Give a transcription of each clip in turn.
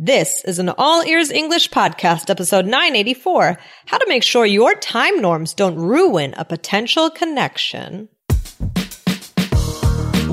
This is an All Ears English podcast, episode 984 How to Make Sure Your Time Norms Don't Ruin a Potential Connection.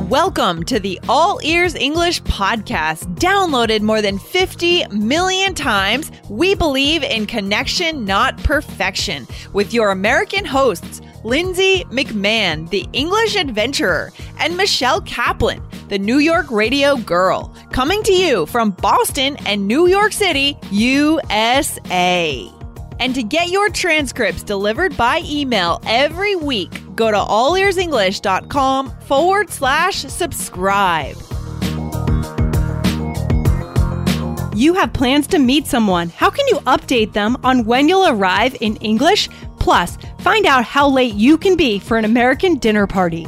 Welcome to the All Ears English podcast. Downloaded more than 50 million times, we believe in connection, not perfection, with your American hosts, Lindsay McMahon, the English adventurer, and Michelle Kaplan, the New York radio girl, coming to you from Boston and New York City, USA. And to get your transcripts delivered by email every week, go to allearsenglish.com forward slash subscribe. You have plans to meet someone. How can you update them on when you'll arrive in English? Plus, find out how late you can be for an American dinner party.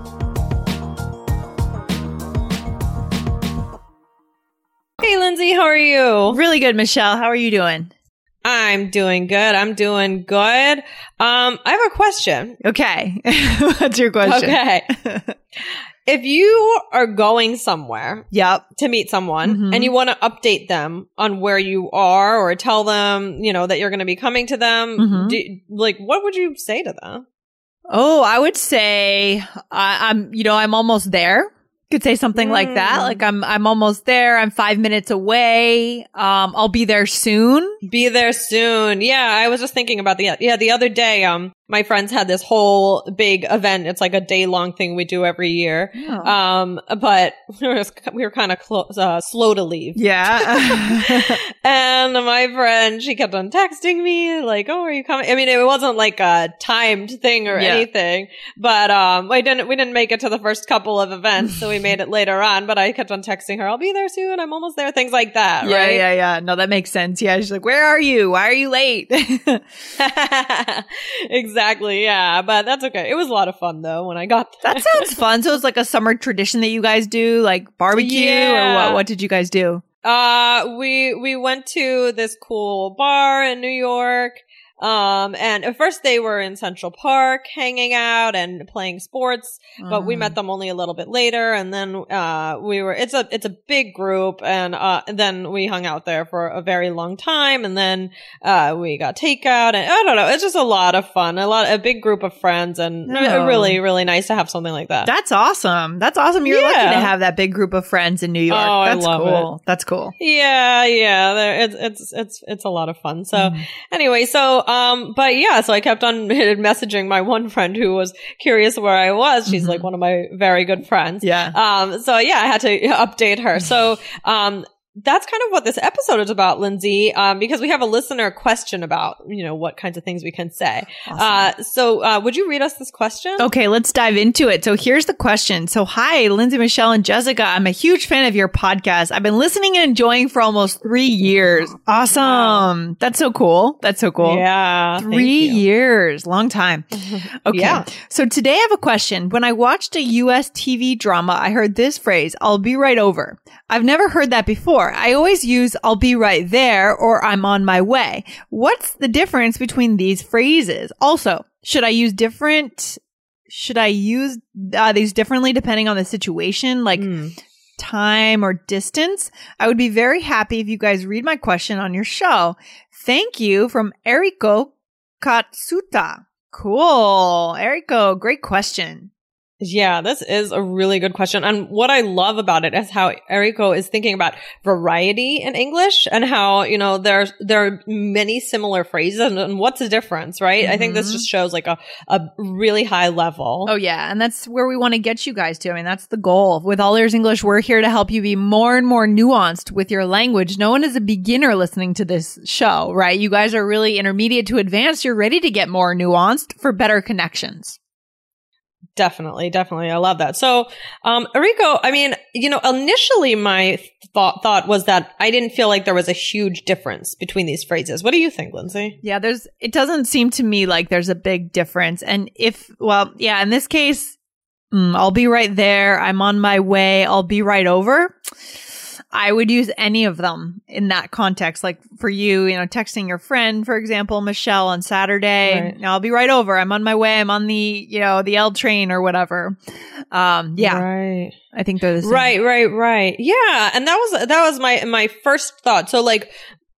Lindsay, how are you? Really good, Michelle. How are you doing? I'm doing good. I'm doing good. Um, I have a question. Okay. What's your question? Okay. if you are going somewhere Yep. to meet someone Mhm. and you want to update them on where you are or tell them, you know, that you're going to be coming to them, Mhm. do, like, what would you say to them? Oh, I would say I, I'm, you know, I'm almost there. Could say something like that. Mm. Like I'm, I'm almost there. I'm five minutes away. Um, I'll be there soon. Be there soon. Yeah, I was just thinking about the yeah the other day. Um, my friends had this whole big event. It's like a day long thing we do every year. Um, but we were, we were kind of clo- uh, slow to leave. yeah. and my friend, she kept on texting me like, "Oh, are you coming?" I mean, it wasn't like a timed thing or Yeah. anything, but um, we didn't we didn't make it to the first couple of events, so we made it later on. But I kept on texting her, "I'll be there soon. I'm almost there." Things like that, yeah, right? yeah, yeah. No, that makes sense. Yeah. She's like, where are you? Why are you late? exactly. Yeah, but that's okay. It was a lot of fun though when I got there. that sounds fun. So it's like a summer tradition that you guys do, like barbecue or what? What did you guys do? Uh, we, we went to this cool bar in New York. Um, and at first they were in Central Park hanging out and playing sports, but we met them only a little bit later. And then, uh, we were, it's a, it's a big group. And, uh, and then we hung out there for a very long time. And then, uh, we got takeout and I don't know. It's just a lot of fun, a lot, a big group of friends and Oh. really, really nice to have something like that. That's awesome. That's awesome. You're lucky to have that big group of friends in New York. Oh, I That's love cool. That's cool. Yeah, yeah, it's it's it's it's a lot of fun. So Mm. anyway, so um, but yeah, so I kept on messaging my one friend who was curious where I was. She's Mhm. like one of my very good friends. Yeah. Um, so yeah, I had to update her. So um. That's kind of what this episode is about, Lindsay, um, because we have a listener question about, you know, what kinds of things we can say. Uh, so, uh, would you read us this question? Okay, let's dive into it. So here's the question. So hi, Lindsay, Michelle, and Jessica. I'm a huge fan of your podcast. I've been listening and enjoying for almost three years. Awesome. That's so cool. That's so cool. Yeah. Three years, long time. Okay. Yeah. So today I have a question. When I watched a US TV drama, I heard this phrase, I'll be right over. I've never heard that before. I always use I'll be right there or I'm on my way. What's the difference between these phrases? Also, should I use different should I use uh, these differently depending on the situation, like Mm. time or distance? I would be very happy if you guys read my question on your show. Thank you from Eriko Katsuta. Cool. Eriko, great question. Yeah, this is a really good question. And what I love about it is how Eriko is thinking about variety in English and how, you know, there's, there are many similar phrases and, and what's the difference, right? I think this Mhm. just shows like a, a really high level. Oh yeah, and that's where we want to get you guys to. I mean, that's the goal. With All Ears English, we're here to help you be more and more nuanced with your language. No one is a beginner listening to this show, right? You guys are really intermediate to advanced. You're ready to get more nuanced for better connections. Definitely, definitely. I love that. So, um, Rico, I mean, you know, initially my thought thought was that I didn't feel like there was a huge difference between these phrases. What do you think, Lindsay? Yeah, there's it doesn't seem to me like there's a big difference. And if well, yeah, in this case, mm, I'll be right there. I'm on my way. I'll be right over. I would use any of them in that context. Like for you, you know, texting your friend, for example, Michelle on Saturday. Right. I'll be right over. I'm on my way. I'm on the, you know, the L train or whatever. Um, yeah, Right. I think they're the same. Right, right, right. Yeah, and that was that was my my first thought. So like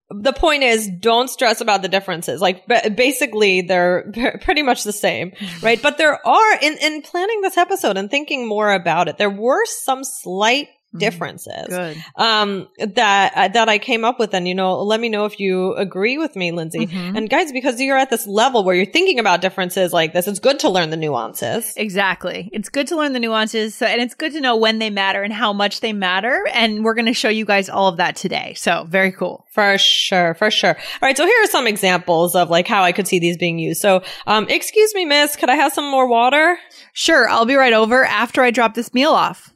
the point is don't stress about the differences. Like ba- basically they're p- pretty much the same, right? But there are in in planning this episode and thinking more about it, there were some slight differences Good. um that uh, that I came up with and you know let me know if you agree with me Lindsay Mhm. and guys because you're at this level where you're thinking about differences like this it's good to learn the nuances Exactly. It's good to learn the nuances. So, and it's good to know when they matter and how much they matter. And we're going to show you guys all of that today. So very cool. For sure, for sure. All right, so here are some examples of like how I could see these being used. So, um, excuse me, miss, could I have some more water? Sure. I'll be right over after I drop this meal off.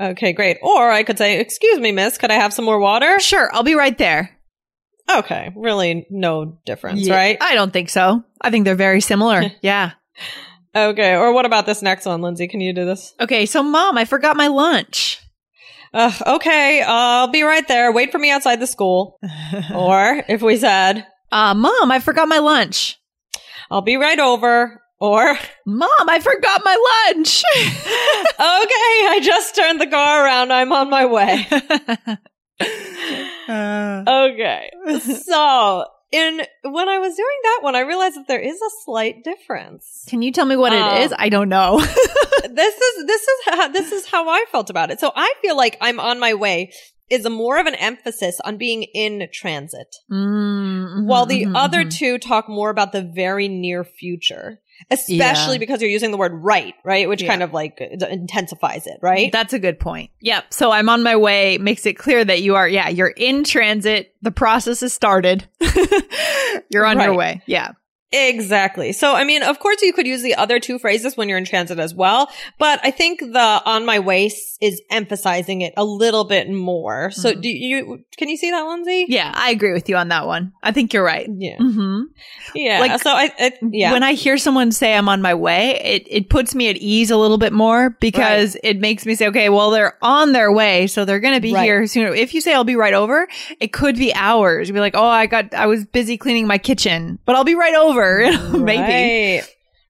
Okay, great. Or I could say, excuse me, miss, could I have some more water? Sure. I'll be right there. Okay, really no difference, Yeah. right? I don't think so. I think they're very similar. yeah. Okay, or what about this next one, Lindsay? Can you do this? Okay. So mom, I forgot my lunch. Uh, okay, I'll be right there. Wait for me outside the school. or if we said, Uh, mom, I forgot my lunch. I'll be right over. Or, Mom, I forgot my lunch. okay, I just turned the car around. I'm on my way. Uh, Okay. so in when I was doing that one, I realized that there is a slight difference. can you tell me what Um, it is? I don't know. this is this is how, this is how I felt about it. So I feel like I'm on my way is a more of an emphasis on being in transit, Mm, while mhm, the mhm, other mhm. two talk more about the very near future. Especially Yeah. because you're using the word right, right? Which Yeah. kind of like intensifies it, right? That's a good point. Yep. So I'm on my way makes it clear that you are, yeah, you're in transit. The process has started. you're on your way. Yeah. Exactly. So, I mean, of course, you could use the other two phrases when you're in transit as well, but I think the on my way is emphasizing it a little bit more. So, Mhm. do you, can you see that, Lindsay? Yeah. I agree with you on that one. I think you're right. Yeah. Mm-hmm. Yeah. Like, so I, it, yeah. When I hear someone say I'm on my way, it, it puts me at ease a little bit more because it makes me say, okay, well, they're on their way. So they're going to be Right. here sooner. If you say I'll be right over, it could be hours. You'd be like, oh, I got, I was busy cleaning my kitchen, but I'll be right over. Maybe. Right.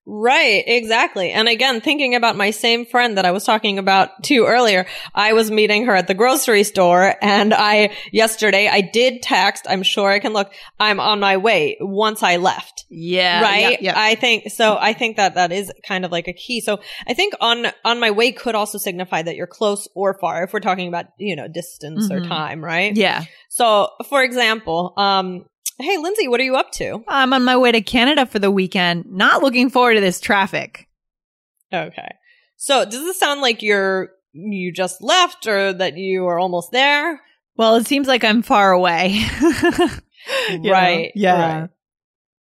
Right, exactly. And again, thinking about my same friend that I was talking about to earlier, I was meeting her at the grocery store and I, yesterday, I did text, I'm sure I can look, I'm on my way once I left. Yeah. right Yeah. i think so i think that that is kind of like a key so i think on on my way could also signify that you're close or far if we're talking about you know distance or Mhm. time right yeah. so for example um hey lindsay what are you up to I'm on my way to Canada for the weekend. Not looking forward to this traffic. okay so does this sound like you're you just left or that you are almost there Well, it seems like I'm far away. You know? right Yeah. right.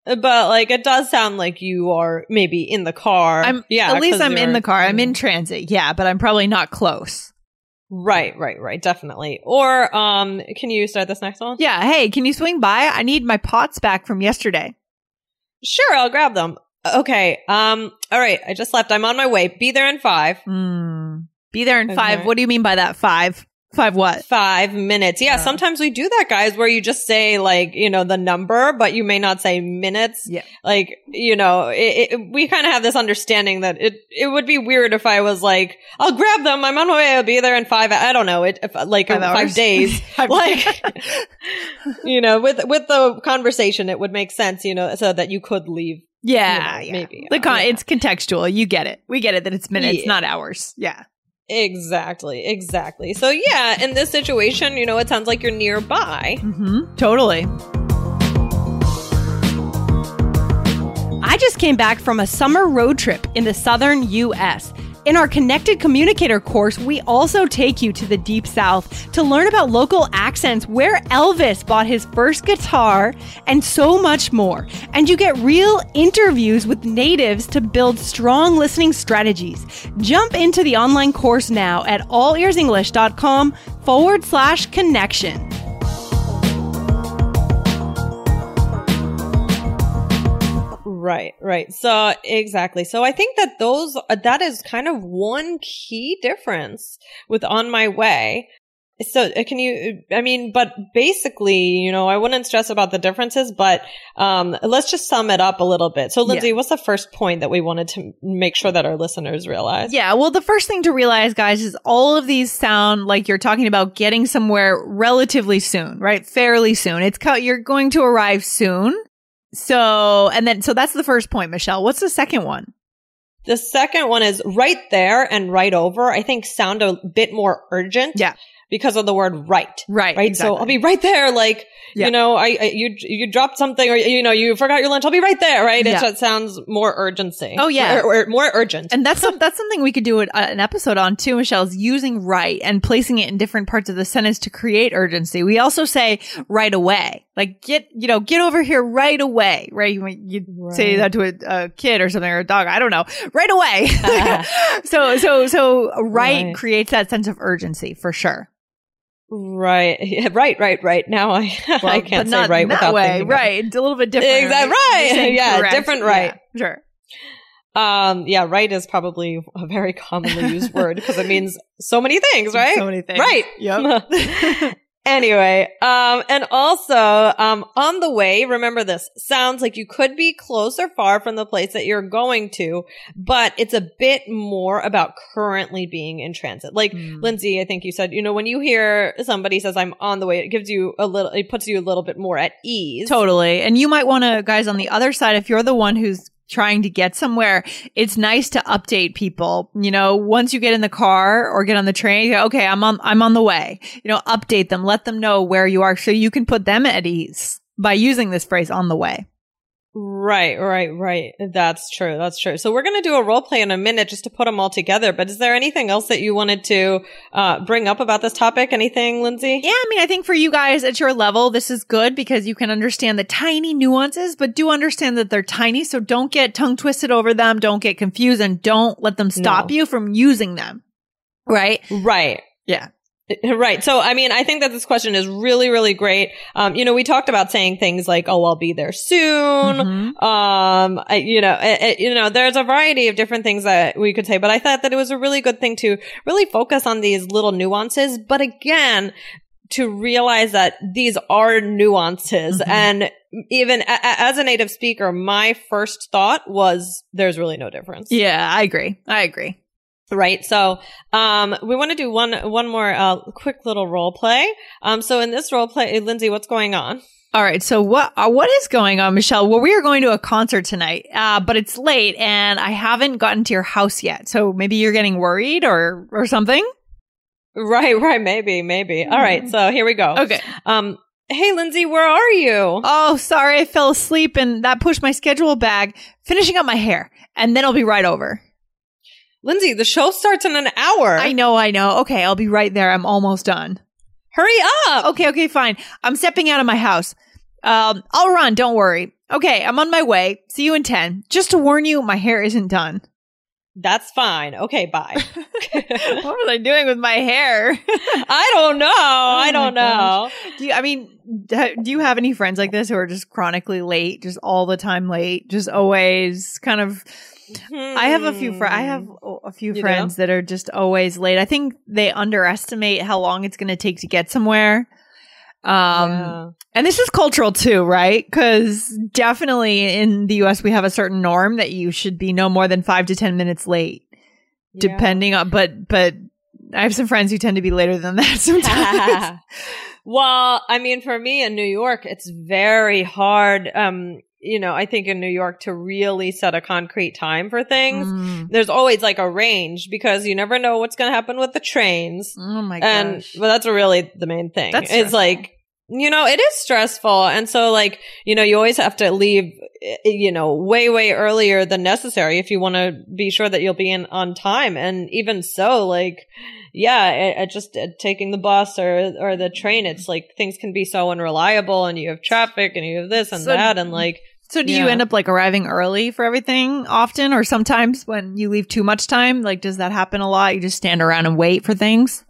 Uh, but like it does sound like you are maybe in the car I'm yeah At least I'm in the car. I'm in mm-hmm. transit. Yeah, but I'm probably not close. Right, right, right, definitely. Or um can you start this next one? Yeah. Hey, can you swing by? I need my pots back from yesterday. Sure, I'll grab them. Okay. Um all right, I just left. I'm on my way. Be there in 5. Hmm. Be there in five. What do you mean by that? Five. Five what? 5 minutes. Yeah, Yeah. sometimes we do that guys where you just say like, you know, the number, but you may not say minutes. Yeah. Like, you know, it, it, we kind of have this understanding that it it would be weird if I was like, I'll grab them. I'm on my way. I'll be there in 5 I don't know, it if, like Five 5 days. Five- like you know with with the conversation it would make sense you know so that you could leave yeah, you know, yeah. maybe, The uh, con- yeah. It's contextual. You get it. We get it that it's minutes, Yeah. not hours. Yeah. Exactly exactly so yeah in this situation you know it sounds like you're nearby Mm-hmm. Totally. I just came back from a summer road trip in the southern U.S. In our Connected Communicator course, we also take you to the Deep South to learn about local accents, where Elvis bought his first guitar, and so much more. And you get real interviews with natives to build strong listening strategies. Jump into the online course now at allearsenglish.com forward slash connection. Right, right. So exactly. So I think that those uh, that is kind of one key difference with on my way. So uh, can you I mean but basically, you know, I wouldn't stress about the differences, but um let's just sum it up a little bit. So Lindsay, Yeah. what's the first point that we wanted to make sure that our listeners realize? Yeah, well, the first thing to realize, guys, is all of these sound like you're talking about getting somewhere relatively soon, right? Fairly soon. It's co- you're going to arrive soon. So, and then, so that's the first point, Michelle. What's the second one? The second one is right there and right over, I think sound a bit more urgent. Yeah. Because of the word right. Right. Right. So I'll be right there. Like, Yeah. you know, I, I, you, you dropped something or, you know, you forgot your lunch. I'll be right there. Right. Yeah. It sounds more urgency. Oh, yeah. Or, or more urgent. And that's some, that's something we could do an, an episode on too, Michelle, is using right and placing it in different parts of the sentence to create urgency. We also say right away, like get, you know, get over here right away, right? You, you say that to a, a kid or something or a dog. I don't know. Right away. so, so, so right, Right. creates that sense of urgency for sure. Right. Yeah, right. Right. Right. Now I, I can't say right without way. thinking it. Right. A little bit different. Exact- You're right. Yeah, correct. different right. Yeah, sure. Um, yeah, right is probably a very commonly used word because it means so many things, right? So many things. Right. Yep. Anyway, um, and also, um, on the way, remember this sounds like you could be close or far from the place that you're going to, but it's a bit more about currently being in transit. Like, Mm. Lindsay, I think you said, you know, when you hear somebody says, I'm on the way, it gives you a little, it puts you a little bit more at ease. Totally. And you might want to, guys, on the other side, if you're the one who's trying to get somewhere, it's nice to update people. You know, once you get in the car or get on the train, go, okay, I'm on, I'm on the way. You know, update them, let them know where you are so you can put them at ease by using this phrase on the way. Right, right, right. That's true. That's true. So we're going to do a role play in a minute just to put them all together. But is there anything else that you wanted to uh, bring up about this topic? Anything, Lindsay? Yeah, I mean, I think for you guys at your level, this is good because you can understand the tiny nuances, but do understand that they're tiny. So don't get tongue twisted over them. Don't get confused and don't let them stop No. you from using them. Right? Right. Yeah. Right. So, I mean, I think that this question is really, really great. Um, you know, we talked about saying things like, "Oh, I'll be there soon." Mhm. Um, I, you know, it, it- you know, there's a variety of different things that we could say, but I thought that it was a really good thing to really focus on these little nuances. But again, to realize that these are nuances Mhm. and even a- as a native speaker, my first thought was there's really no difference. Yeah, I agree. I agree. Right. So, um, we want to do one, one more, uh, quick little role play. Um, so in this role play, Lindsay, what's going on? All right. So what uh, what is going on, Michelle? Well, we are going to a concert tonight, uh, but it's late, and I haven't gotten to your house yet. So maybe you're getting worried or or something. Right. Right. Maybe, maybe. All right. So here we go. Okay. Um, hey, Lindsay, where are you? Oh, sorry, I fell asleep, and that pushed my schedule back. Finishing up my hair, and then I'll be right over. Lindsay, the show starts in an hour. I know, I know. Okay, I'll be right there. I'm almost done. Hurry up. Okay, okay, fine. I'm stepping out of my house. Um, I'll run. Don't worry. Okay, I'm on my way. See you in ten. Just to warn you, my hair isn't done. That's fine. Okay. Bye. what was I doing with my hair? I don't know. I don't know. Do you, I mean, do you have any friends like this who are just chronically late, just all the time late, just always kind of? I have a few friends. I have a few Hmm. You do? friends that are just always late. I think they underestimate how long it's going to take to get somewhere. Um, Yeah. and this is cultural too, right? Because definitely in the U.S. we have a certain norm that you should be no more than five to ten minutes late, Yeah. depending on. But but I have some friends who tend to be later than that sometimes. well, I mean, for me in New York, it's very hard. Um, you know, I think in New York to really set a concrete time for things. Mm. There's always like a range because you never know what's going to happen with the trains. Oh my And gosh. well, that's really the main thing. That's it's like you know, it is stressful. And so like, you know, you always have to leave, eh, you know, way, way earlier than necessary if you want to be sure that you'll be in on time. And even so, like, yeah, it, it just uh, taking the bus or, or the train, it's like things can be so unreliable and you have traffic and you have this and So- that. And like, So do you end up like arriving early for everything often or sometimes when you leave too much time? Like does that happen a lot? You just stand around and wait for things?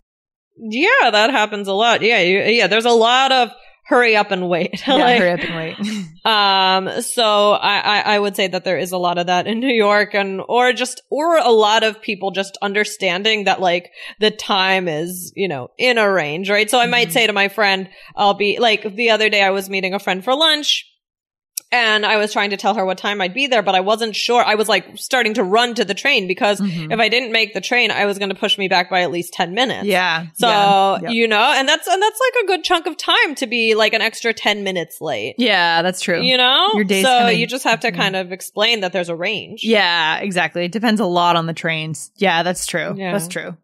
yeah, that happens a lot. Yeah. You, yeah. There's a lot of hurry up and wait. Yeah, Like, hurry up and wait. Um, so I, I, I would say that there is a lot of that in New York and, or just, or a lot of people just understanding that like the time is, you know, in a range, right? So I might Mhm. say to my friend, I'll be like the other day I was meeting a friend for lunch and I was trying to tell her what time I'd be there, but I wasn't sure. I was like starting to run to the train because Mhm. if I didn't make the train, I was going to push me back by at least 10 minutes. yeah. So, yeah. You know, and that's, and that's like a good chunk of time to be like an extra 10 minutes late. Yeah, that's true. You know? Your day's so kinda- you just have to kind of explain that there's a range. Yeah, exactly. It depends a lot on the trains. Yeah, that's true. Yeah. That's true.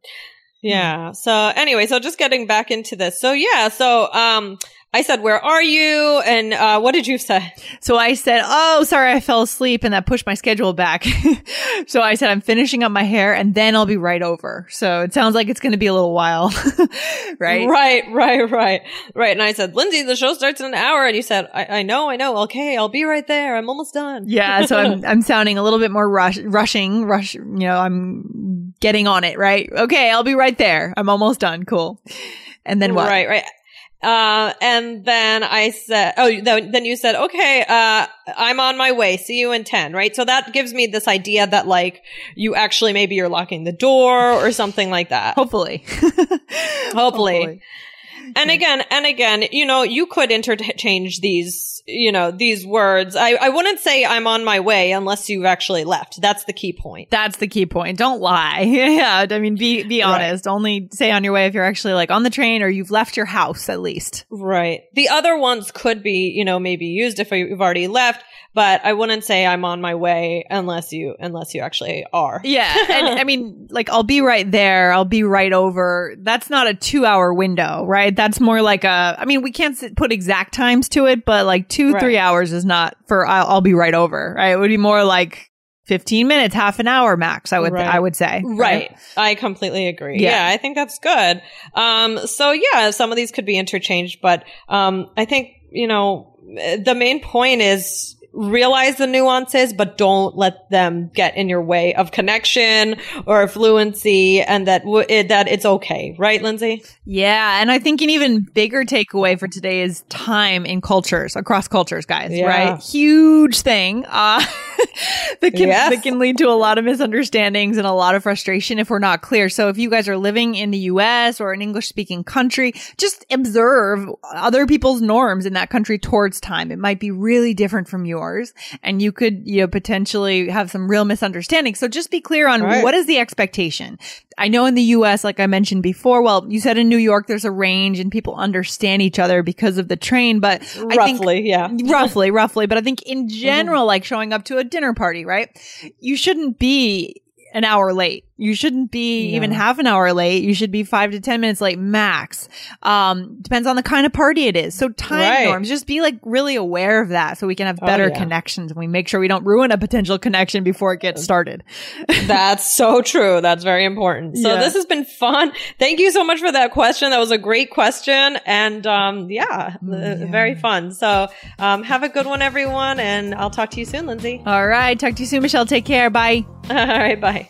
Yeah. So anyway, so just getting back into this. So yeah, so um I said, "Where are you?" and uh what did you say? So I said, "Oh, sorry, I fell asleep, and that pushed my schedule back." so I said, "I'm finishing up my hair, and then I'll be right over." So it sounds like it's going to be a little while, right? Right, right, right. Right. And I said, "Lindsay, the show starts in an hour." And you said, "I, I know, I know. Okay, I'll be right there. I'm almost done." Yeah. So I'm I'm sounding a little bit more rush, rushing, rush. You know, I'm getting on it, right? Okay, I'll be right there. I'm almost done. Cool. And then what? Right, right. Uh, and then I said, oh, then, then you said, okay, uh, I'm on my way. See you in 10, right? So that gives me this idea that like you actually maybe you're locking the door or something like that. Hopefully. Hopefully. And again, and again, you know, you could interchange these, you know, these words. I, I wouldn't say I'm on my way unless you've actually left. That's the key point. That's the key point. Don't lie. yeah. I mean, be, be Right. honest. Only say on your way if you're actually like on the train or you've left your house at least. Right. The other ones could be, you know, maybe used if you've already left, but I wouldn't say I'm on my way unless you, unless you actually are. Yeah. And I mean, like, I'll be right there. I'll be right over. That's not a two hour window, right? That's more like a, I mean, we can't put exact times to it, but like two, Right. three hours is not for, I'll, I'll be right over, right? It would be more like 15 minutes, half an hour max, I would, Right. I would say. Right. I completely agree. Yeah. Yeah. I think that's good. Um, so yeah, some of these could be interchanged, but, um, I think, you know, the main point is realize the nuances, but don't let them get in your way of connection or fluency and that, w- it, that it's okay. Right, Lindsay? Yeah, and I think an even bigger takeaway for today is time in cultures across cultures, guys. Yeah. Right, huge thing uh, that can Yes. that can lead to a lot of misunderstandings and a lot of frustration if we're not clear. So if you guys are living in the U.S. or an English speaking country, just observe other people's norms in that country towards time. It might be really different from yours, and you could you know potentially have some real misunderstandings. So just be clear on Right. what is the expectation. I know in the US, like I mentioned before, well, you said in New York, there's a range and people understand each other because of the train, but I think Roughly. yeah. roughly, roughly. But I think in mm-hmm. general, like showing up to a dinner party, right? You shouldn't be an hour late. You shouldn't be even half an hour late. You should be five to 10 minutes late max. Um, depends on the kind of party it is. So time Right. norms, just be like really aware of that so we can have Oh, better yeah. connections and we make sure we don't ruin a potential connection before it gets started. That's so true. That's very important. So Yeah. this has been fun. Thank you so much for that question. That was a great question. And, um, yeah, uh, yeah. very fun. So, um, have a good one, everyone. And I'll talk to you soon, Lindsay. All right. Talk to you soon, Michelle. Take care. Bye. All right. Bye.